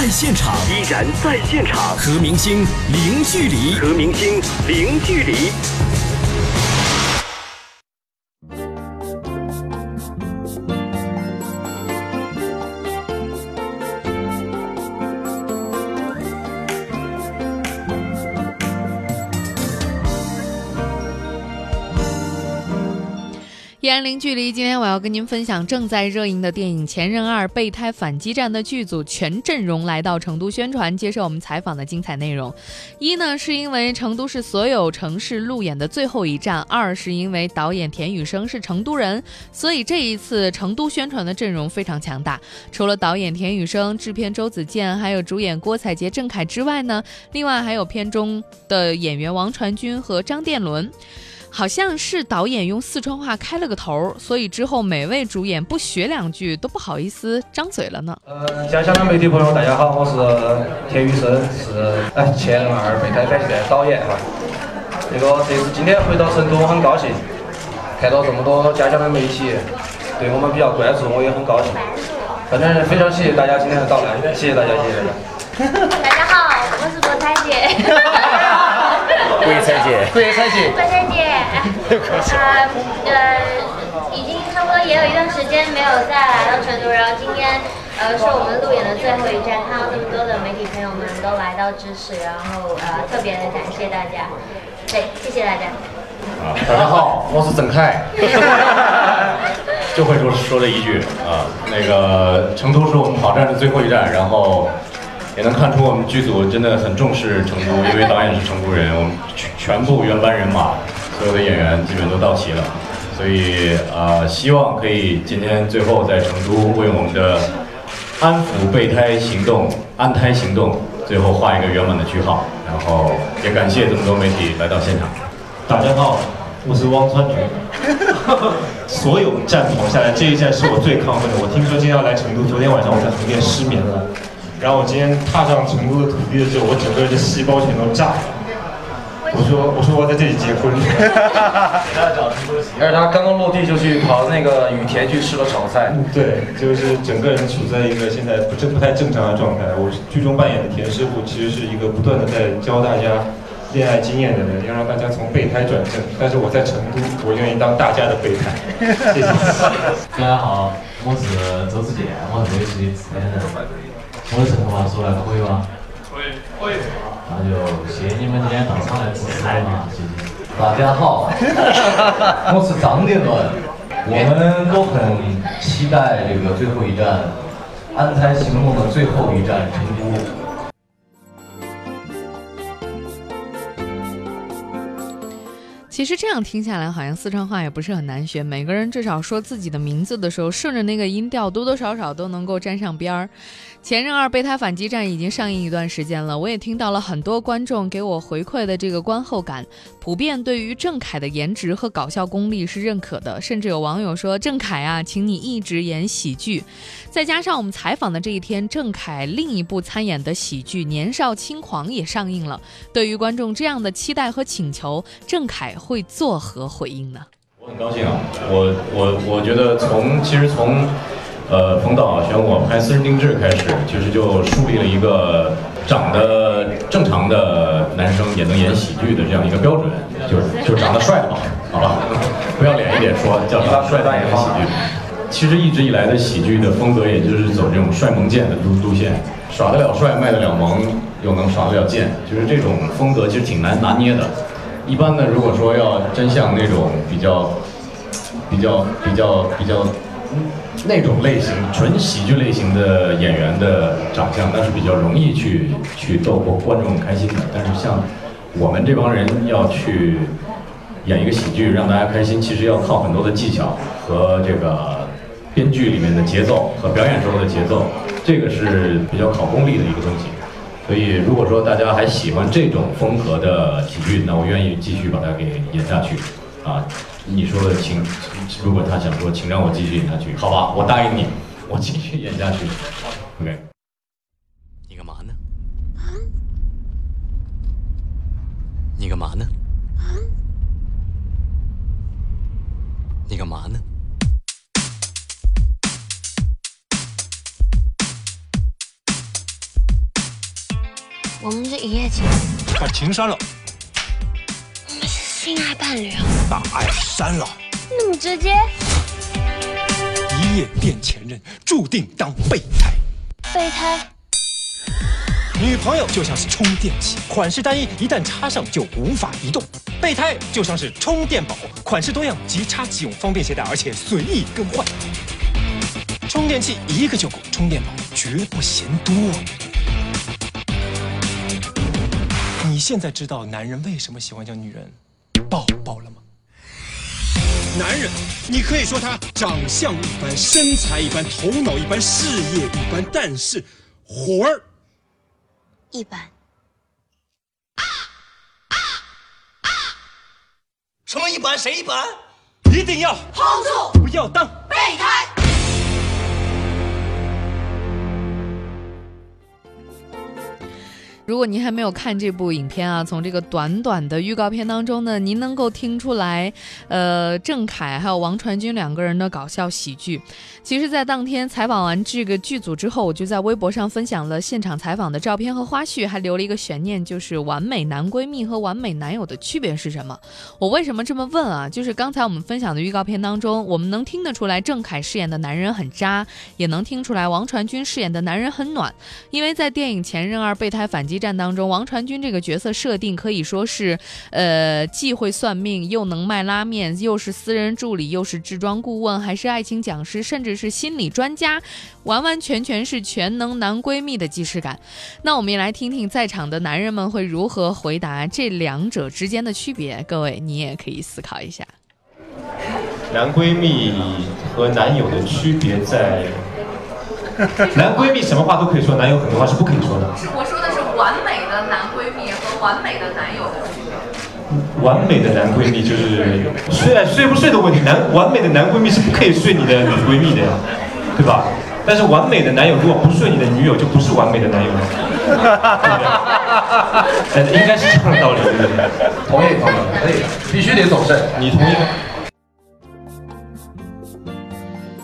在现场，依然在现场，和明星零距离，和明星零距离。零距离，今天我要跟您分享正在热映的电影《前任二：备胎反击战》的剧组全阵容来到成都宣传，接受我们采访的精彩内容。一呢，是因为成都是所有城市路演的最后一站；二是因为导演田雨生是成都人，所以这一次成都宣传的阵容非常强大。除了导演田雨生、制片周子健，还有主演郭采洁、郑恺之外呢，另外还有片中的演员王传君和张殿伦。好像是导演用四川话开了个头，所以之后每位主演不学两句都不好意思张嘴了呢。呃，家乡的媒体朋友，大家好，我是田雨生，是哎前任二备胎反击战导演哈。那个这次今天回到成都，我很高兴，看到这么多家乡的媒体对我们比较关注，我也很高兴。反正非常谢谢大家今天的到来，谢谢大家，谢谢大家。大家好，我是郭 采洁。郭采洁，郭采洁，郭采洁。啊，呃，已经差不多也有一段时间没有再来到成都，然后今天，呃，是我们路演的最后一站，看到这么多的媒体朋友们都来到支持，然后呃，特别的感谢大家，对，谢谢大家。啊，大家好，我是郑恺，就会说说这一句啊，那个成都是我们跑站的最后一站，然后。也能看出我们剧组真的很重视成都，因为导演是成都人，我们全全部原班人马，所有的演员基本都到齐了，所以呃，希望可以今天最后在成都为我们的安抚备胎行动、安胎行动最后画一个圆满的句号。然后也感谢这么多媒体来到现场。大家好，我是汪川军。所有站跑下来，这一站是我最亢奋的。我听说今天要来成都，昨天晚上我在横店失眠了。然后我今天踏上成都的土地的时候，我整个人的细胞全都炸了。我说，我说我在这里结婚。而且他刚刚落地就去跑那个羽田去吃了炒菜。对，就是整个人处在一个现在不正不太正常的状态。我剧中扮演的田师傅，其实是一个不断的在教大家恋爱经验的人，要让大家从备胎转正。但是我在成都，我愿意当大家的备胎。谢谢。大家好，我是周子健，我是这期制片人。我的成都话说来可以吗？可以，可以。那就谢谢你们今天到场来支持嘛，谢谢。大家好，我是张杰伦，我们都很期待这个最后一站，安胎行动的最后一站成都。其实这样听下来，好像四川话也不是很难学。每个人至少说自己的名字的时候，顺着那个音调，多多少少都能够沾上边儿。前任二备胎反击战已经上映一段时间了，我也听到了很多观众给我回馈的这个观后感，普遍对于郑恺的颜值和搞笑功力是认可的，甚至有网友说：“郑恺啊，请你一直演喜剧。”再加上我们采访的这一天，郑恺另一部参演的喜剧《年少轻狂》也上映了。对于观众这样的期待和请求，郑恺会作何回应呢？我很高兴啊，我我我觉得从其实从。呃，冯导选我拍《私人定制》开始，其实就树立了一个长得正常的男生也能演喜剧的这样一个标准，就是就是长得帅嘛，好吧，不要脸一点说，叫长得帅当演喜剧。其实一直以来的喜剧的风格，也就是走这种帅萌贱的路路线，耍得了帅，卖得了萌，又能耍得了贱，就是这种风格其实挺难拿捏的。一般的，如果说要真像那种比较、比较、比较、比较。那种类型纯喜剧类型的演员的长相，那是比较容易去去逗过观众开心的。但是像我们这帮人要去演一个喜剧让大家开心，其实要靠很多的技巧和这个编剧里面的节奏和表演时候的节奏，这个是比较考功力的一个东西。所以如果说大家还喜欢这种风格的喜剧，那我愿意继续把它给演下去啊。你说的，请，如果他想说，请让我继续演下去，好吧，我答应你，我继续演下去。OK。你干嘛呢？你干嘛呢？你干嘛呢？我们是一夜情，把情删了，性爱伴侣啊，把爱删了，那么直接。一夜变前任，注定当备胎。备胎，女朋友就像是充电器，款式单一，一旦插上就无法移动；备胎就像是充电宝，款式多样，即插即用，方便携带，而且随意更换。充电器一个就够，充电宝绝不嫌多。你现在知道男人为什么喜欢叫女人抱抱了吗？男人，你可以说他长相一般，身材一般，头脑一般，事业一般，但是活儿一般。什么一般？谁一般？一定要 hold 住，不要当备胎。如果您还没有看这部影片啊，从这个短短的预告片当中呢，您能够听出来，呃，郑恺还有王传君两个人的搞笑喜剧。其实，在当天采访完这个剧组之后，我就在微博上分享了现场采访的照片和花絮，还留了一个悬念，就是完美男闺蜜和完美男友的区别是什么？我为什么这么问啊？就是刚才我们分享的预告片当中，我们能听得出来郑恺饰演的男人很渣，也能听出来王传君饰演的男人很暖，因为在电影《前任二备胎反击战》当中，王传君这个角色设定可以说是，呃，既会算命，又能卖拉面，又是私人助理，又是置装顾问，还是爱情讲师，甚至是心理专家，完完全全是全能男闺蜜的既视感。那我们也来听听在场的男人们会如何回答这两者之间的区别。各位，你也可以思考一下。男闺蜜和男友的区别在，男闺蜜什么话都可以说，男友很多话是不可以说的。我说的是完美的男闺蜜和完美的男友的。完美的男闺蜜就是睡睡不睡的问题，男完美的男闺蜜是不可以睡你的女闺蜜的呀，对吧？但是完美的男友如果不睡你的女友，就不是完美的男友了，哈哈哈？应该是这样的道理，对不对？同意，同意，可以，必须得走肾。你同意吗？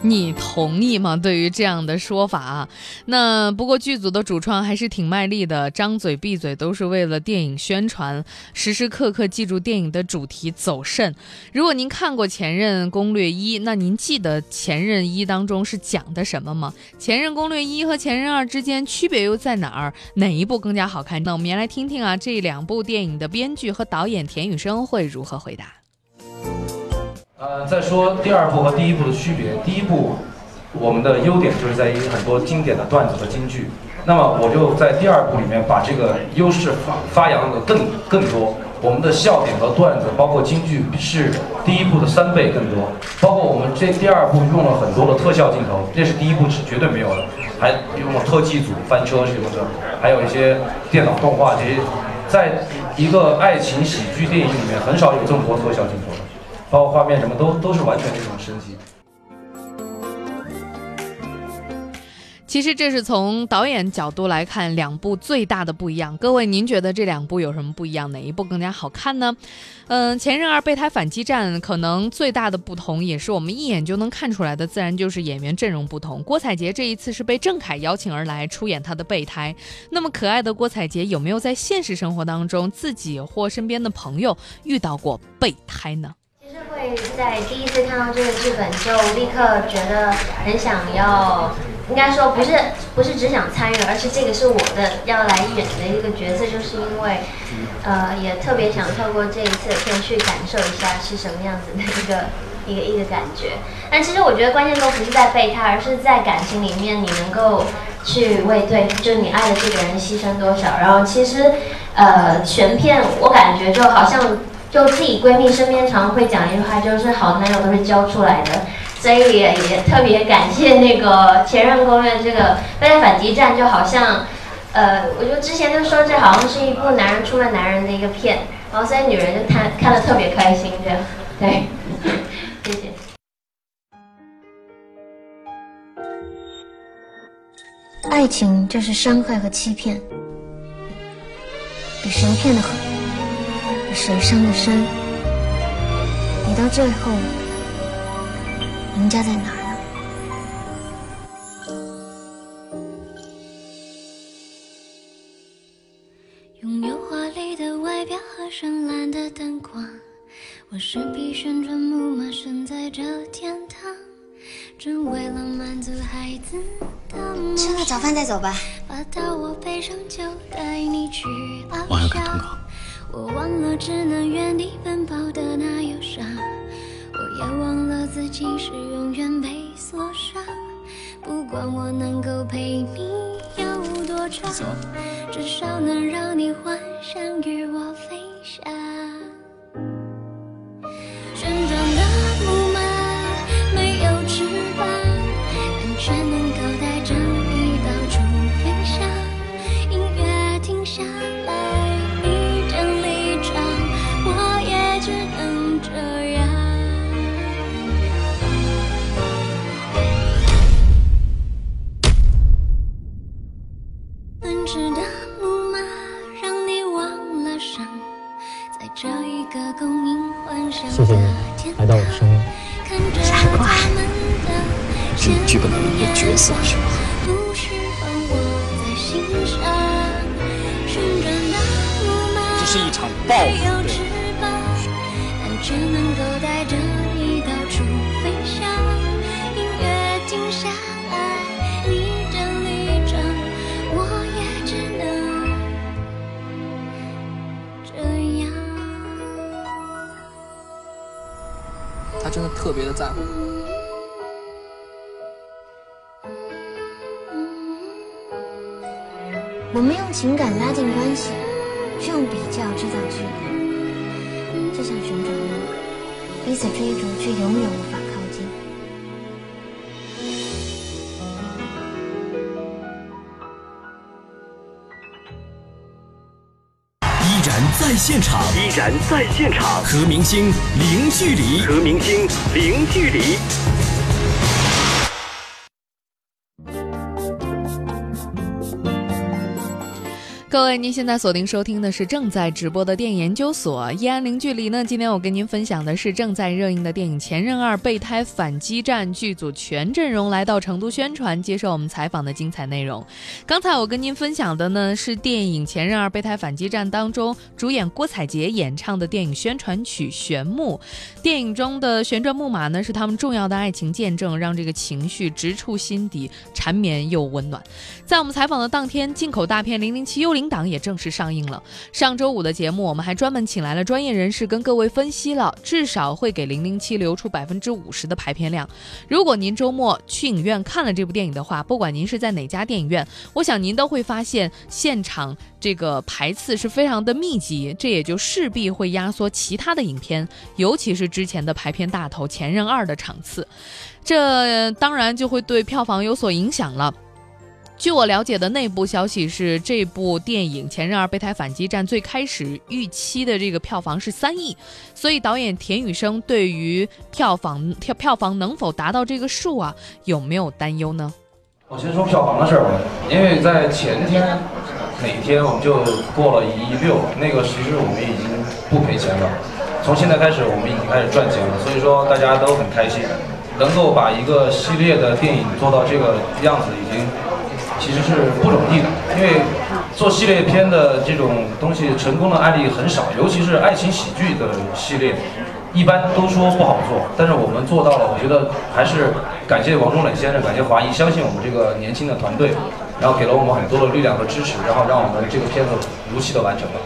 你同意吗？对于这样的说法，那不过剧组的主创还是挺卖力的，张嘴闭嘴都是为了电影宣传，时时刻刻记住电影的主题走肾。如果您看过《前任攻略一》，那您记得《前任一》当中是讲的什么吗？《前任攻略一》和《前任二》之间区别又在哪儿？哪一部更加好看？那我们也来听听啊，这两部电影的编剧和导演田雨生会如何回答。呃，再说第二部和第一部的区别。第一部，我们的优点就是在于很多经典的段子和金句。那么我就在第二部里面把这个优势发发扬的更更多。我们的笑点和段子，包括京剧，是第一部的三倍更多。包括我们这第二部用了很多的特效镜头，这是第一部是绝对没有的。还用了特技组翻车什么的，还有一些电脑动画这些，在一个爱情喜剧电影里面很少有这么多特效镜头的。包括画面什么都都是完全那种升级。其实这是从导演角度来看两部最大的不一样。各位，您觉得这两部有什么不一样？哪一部更加好看呢？嗯，《前任二备胎反击战》可能最大的不同，也是我们一眼就能看出来的，自然就是演员阵容不同。郭采洁这一次是被郑恺邀请而来出演她的备胎。那么可爱的郭采洁有没有在现实生活当中自己或身边的朋友遇到过备胎呢？在第一次看到这个剧本就立刻觉得很想要，应该说不是不是只想参与，而是这个是我的要来演的一个角色，就是因为，呃，也特别想透过这一次的片去感受一下是什么样子的一个 一个一个感觉。但其实我觉得关键都不是在备胎，而是在感情里面你能够去为对，就是你爱的这个人牺牲多少。然后其实，呃，全片我感觉就好像。就自己闺蜜身边常会讲一句话，就是好男友都是教出来的，所以也也特别感谢那个前任攻略这个备胎反击战，就好像，呃，我就之前就说这好像是一部男人出了男人的一个片，然后所以女人就看看的特别开心，这样，对，谢谢。爱情就是伤害和欺骗，比谁骗的狠。谁伤的山？你到最后，赢家在哪儿呢？拥有华丽的外表和绚烂的灯光，我是匹旋转木马，身在这天堂，只为了满足孩子的梦吃了早饭再走吧。爬到我背上就带你去翱翔通告。我忘了只能原地奔跑的那忧伤，我也忘了自己是永远被锁上。不管我能够陪你有多长，至少能让你幻想与我飞翔。旋转的木马没有翅膀，但却能够带着你到处飞翔。音乐停下来，特别的在乎。我们用情感拉近关系，却用比较制造距离，就像旋转木马，彼此追逐却永远无法在现场，依然在现场，和明星零距离。和明星零距离。各位，您现在锁定收听的是正在直播的电影研究所，依安零距离呢。今天我跟您分享的是正在热映的电影《前任二：备胎反击战》，剧组全阵容来到成都宣传，接受我们采访的精彩内容。刚才我跟您分享的呢是电影《前任二：备胎反击战》当中主演郭采洁演唱的电影宣传曲《旋木》。电影中的旋转木马呢是他们重要的爱情见证，让这个情绪直触心底，缠绵又温暖。在我们采访的当天，进口大片《零零七幽灵党》也正式上映了。上周五的节目，我们还专门请来了专业人士跟各位分析了，至少会给《零零七》留出百分之五十的排片量。如果您周末去影院看了这部电影的话，不管您是在哪家电影院，我想您都会发现现场这个排次是非常的密集，这也就势必会压缩其他的影片，尤其是之前的排片大头《前任二》的场次，这当然就会对票房有所影响了。据我了解的内部消息是，这部电影《前任二：备胎反击战》最开始预期的这个票房是三亿，所以导演田雨生对于票房票票房能否达到这个数啊，有没有担忧呢？我先说票房的事儿吧，因为在前天哪天我们就过了一亿六，那个其实我们已经不赔钱了，从现在开始我们已经开始赚钱了，所以说大家都很开心，能够把一个系列的电影做到这个样子，已经其实是不容易的，因为做系列片的这种东西成功的案例很少，尤其是爱情喜剧的系列。一般都说不好做，但是我们做到了。我觉得还是感谢王中磊先生，感谢华谊相信我们这个年轻的团队，然后给了我们很多的力量和支持，然后让我们这个片子如期的完成了。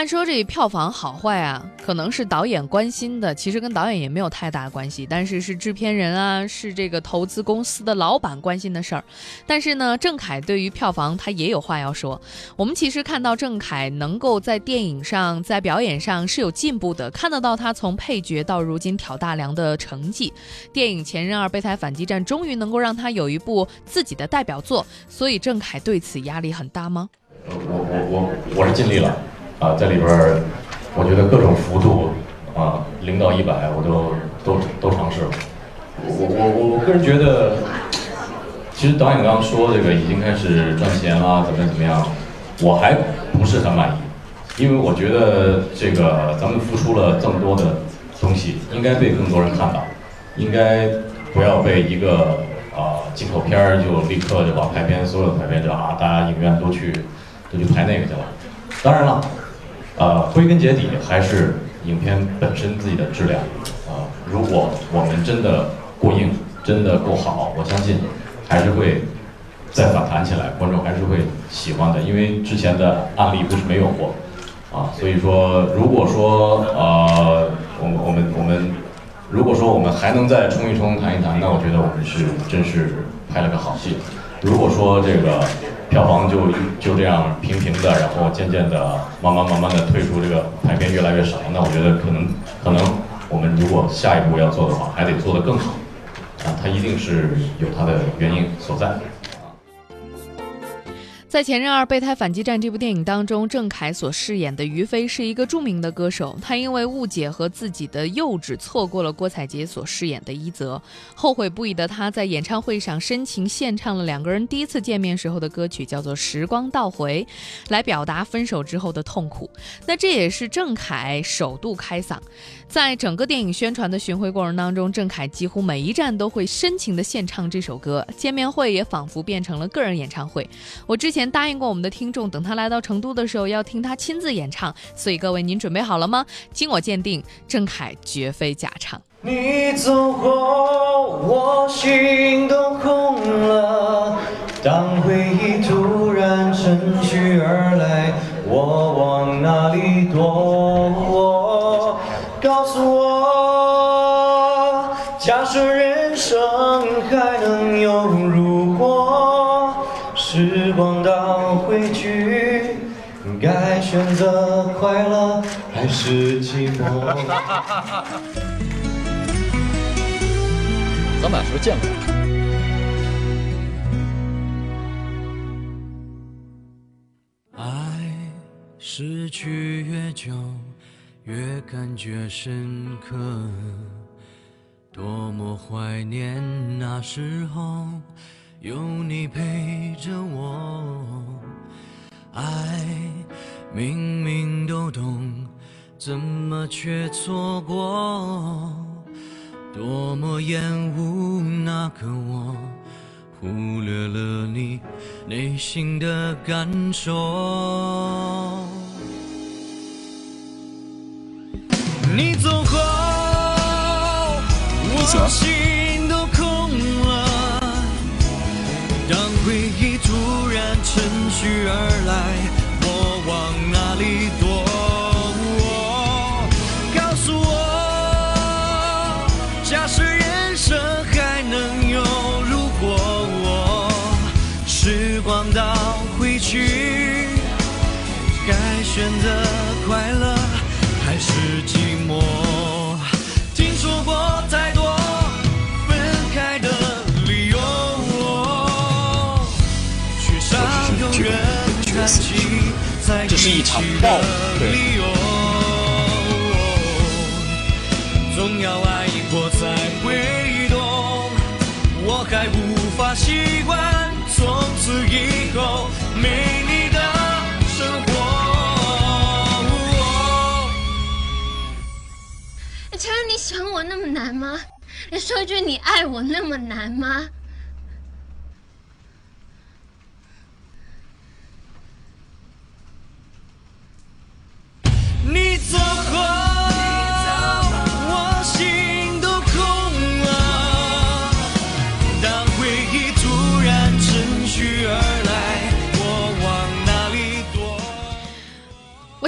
按说这票房好坏啊，可能是导演关心的，其实跟导演也没有太大关系，但是是制片人啊，是这个投资公司的老板关心的事儿。但是呢，郑恺对于票房他也有话要说。我们其实看到郑恺能够在电影上、在表演上是有进步的，看得到他从配角到如今挑大梁的成绩。电影《前任二：备胎反击战》终于能够让他有一部自己的代表作，所以郑恺对此压力很大吗？我我我我是尽力了啊，在里边儿，我觉得各种幅度啊，零到一百我都都都尝试了。我我我我个人觉得，其实导演刚刚说这个已经开始赚钱了，怎么怎么样，我还不是很满意，因为我觉得这个咱们付出了这么多的东西，应该被更多人看到，应该不要被一个啊进口片儿就立刻就把排片所有的排片就啊，大家影院都去都去拍那个去了。当然了，呃，归根结底还是影片本身自己的质量啊、如果我们真的过硬，真的够好，我相信还是会再反弹起来，观众还是会喜欢的。因为之前的案例不是没有过啊，所以说如果说呃，我们我们我们如果说我们还能再冲一冲、谈一谈，那我觉得我们是真是拍了个好戏。如果说这个票房就就这样平平的，然后渐渐的、慢慢慢慢的退出这个排片越来越少，那我觉得可能可能我们如果下一步要做的话，还得做得更好啊，它一定是有它的原因所在。在《前任二：备胎反击战》这部电影当中，郑恺所饰演的于飞是一个著名的歌手。他因为误解和自己的幼稚，错过了郭采洁所饰演的一泽。后悔不已的他，在演唱会上深情献唱了两个人第一次见面时候的歌曲，叫做《时光倒回》，来表达分手之后的痛苦。那这也是郑恺首度开嗓。在整个电影宣传的巡回过程当中，郑恺几乎每一站都会深情地献唱这首歌。见面会也仿佛变成了个人演唱会。我之前前答应过我们的听众，等他来到成都的时候要听他亲自演唱。所以各位，您准备好了吗？经我鉴定，郑恺绝非假唱。你走后，我心都空了。当回忆突然趁虚而来，我往哪里躲？告诉我，选择快乐还是寂寞？咱们俩是不是见过？爱失去越久，越感觉深刻。多么怀念那时候有你陪着我。爱明明都懂，怎么却错过？多么厌恶那个我，忽略了你内心的感受。你走后，我心都空了。当回忆突然趁虚而来，里躲？告诉我，假设人生还能有如果，时光倒回去，该选择快乐还是寂寞？听说过太多分开的理由，缺少永远看这是一起的理由。总要爱过才会懂，我还无法习惯从此以后没你的生活。承认你喜欢我那么难吗？你说一句你爱我那么难吗？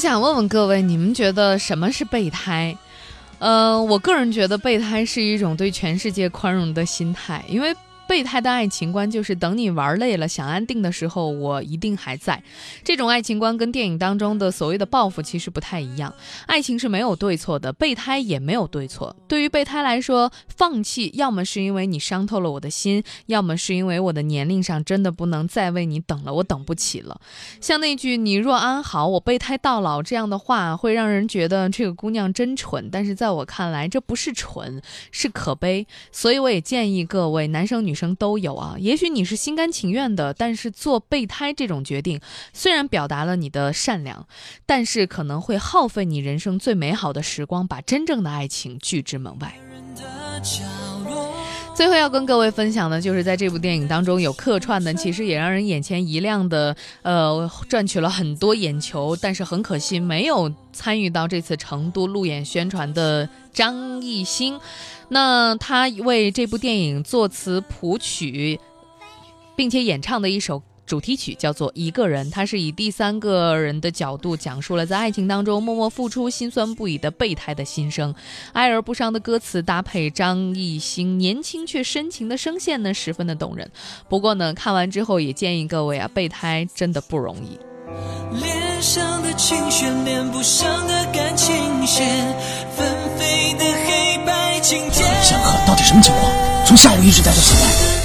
我想问问各位，你们觉得什么是备胎？嗯，我个人觉得备胎是一种对全世界宽容的心态，因为。备胎的爱情观就是等你玩累了、想安定的时候，我一定还在。这种爱情观跟电影当中的所谓的报复其实不太一样。爱情是没有对错的，备胎也没有对错。对于备胎来说，放弃要么是因为你伤透了我的心，要么是因为我的年龄上真的不能再为你等了，我等不起了。像那句“你若安好，我备胎到老”这样的话，会让人觉得这个姑娘真蠢。但是在我看来，这不是蠢，是可悲。所以我也建议各位男生女生。生都有啊，也许你是心甘情愿的，但是做备胎这种决定，虽然表达了你的善良，但是可能会耗费你人生最美好的时光，把真正的爱情拒之门外。最后要跟各位分享的，就是在这部电影当中有客串的，其实也让人眼前一亮的，呃，赚取了很多眼球，但是很可惜没有参与到这次成都路演宣传的张艺兴。那他为这部电影作词谱曲，并且演唱的一首。主题曲叫做《一个人》，它是以第三个人的角度讲述了在爱情当中默默付出、心酸不已的备胎的心声。哀而不伤的歌词搭配张艺兴年轻却深情的声线呢，十分的动人。不过呢，看完之后也建议各位啊，备胎真的不容易。脸上的情绪，连不上的感情线，纷飞的黑白情节。下课到底什么情况？从下午一直在这醒来。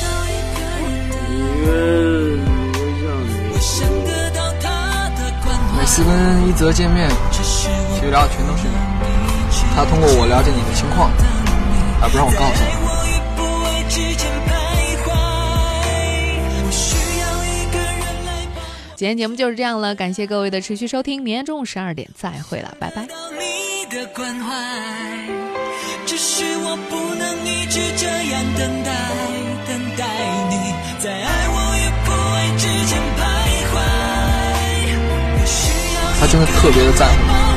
每次跟一泽见面，其实聊的全都是你。他通过我了解你的情况，而不让我告诉你。今天节目就是这样了，感谢各位的持续收听，明天中午十二点再会了，拜拜。只是我不能一直这样等待，等待你在爱他真的特别的在乎。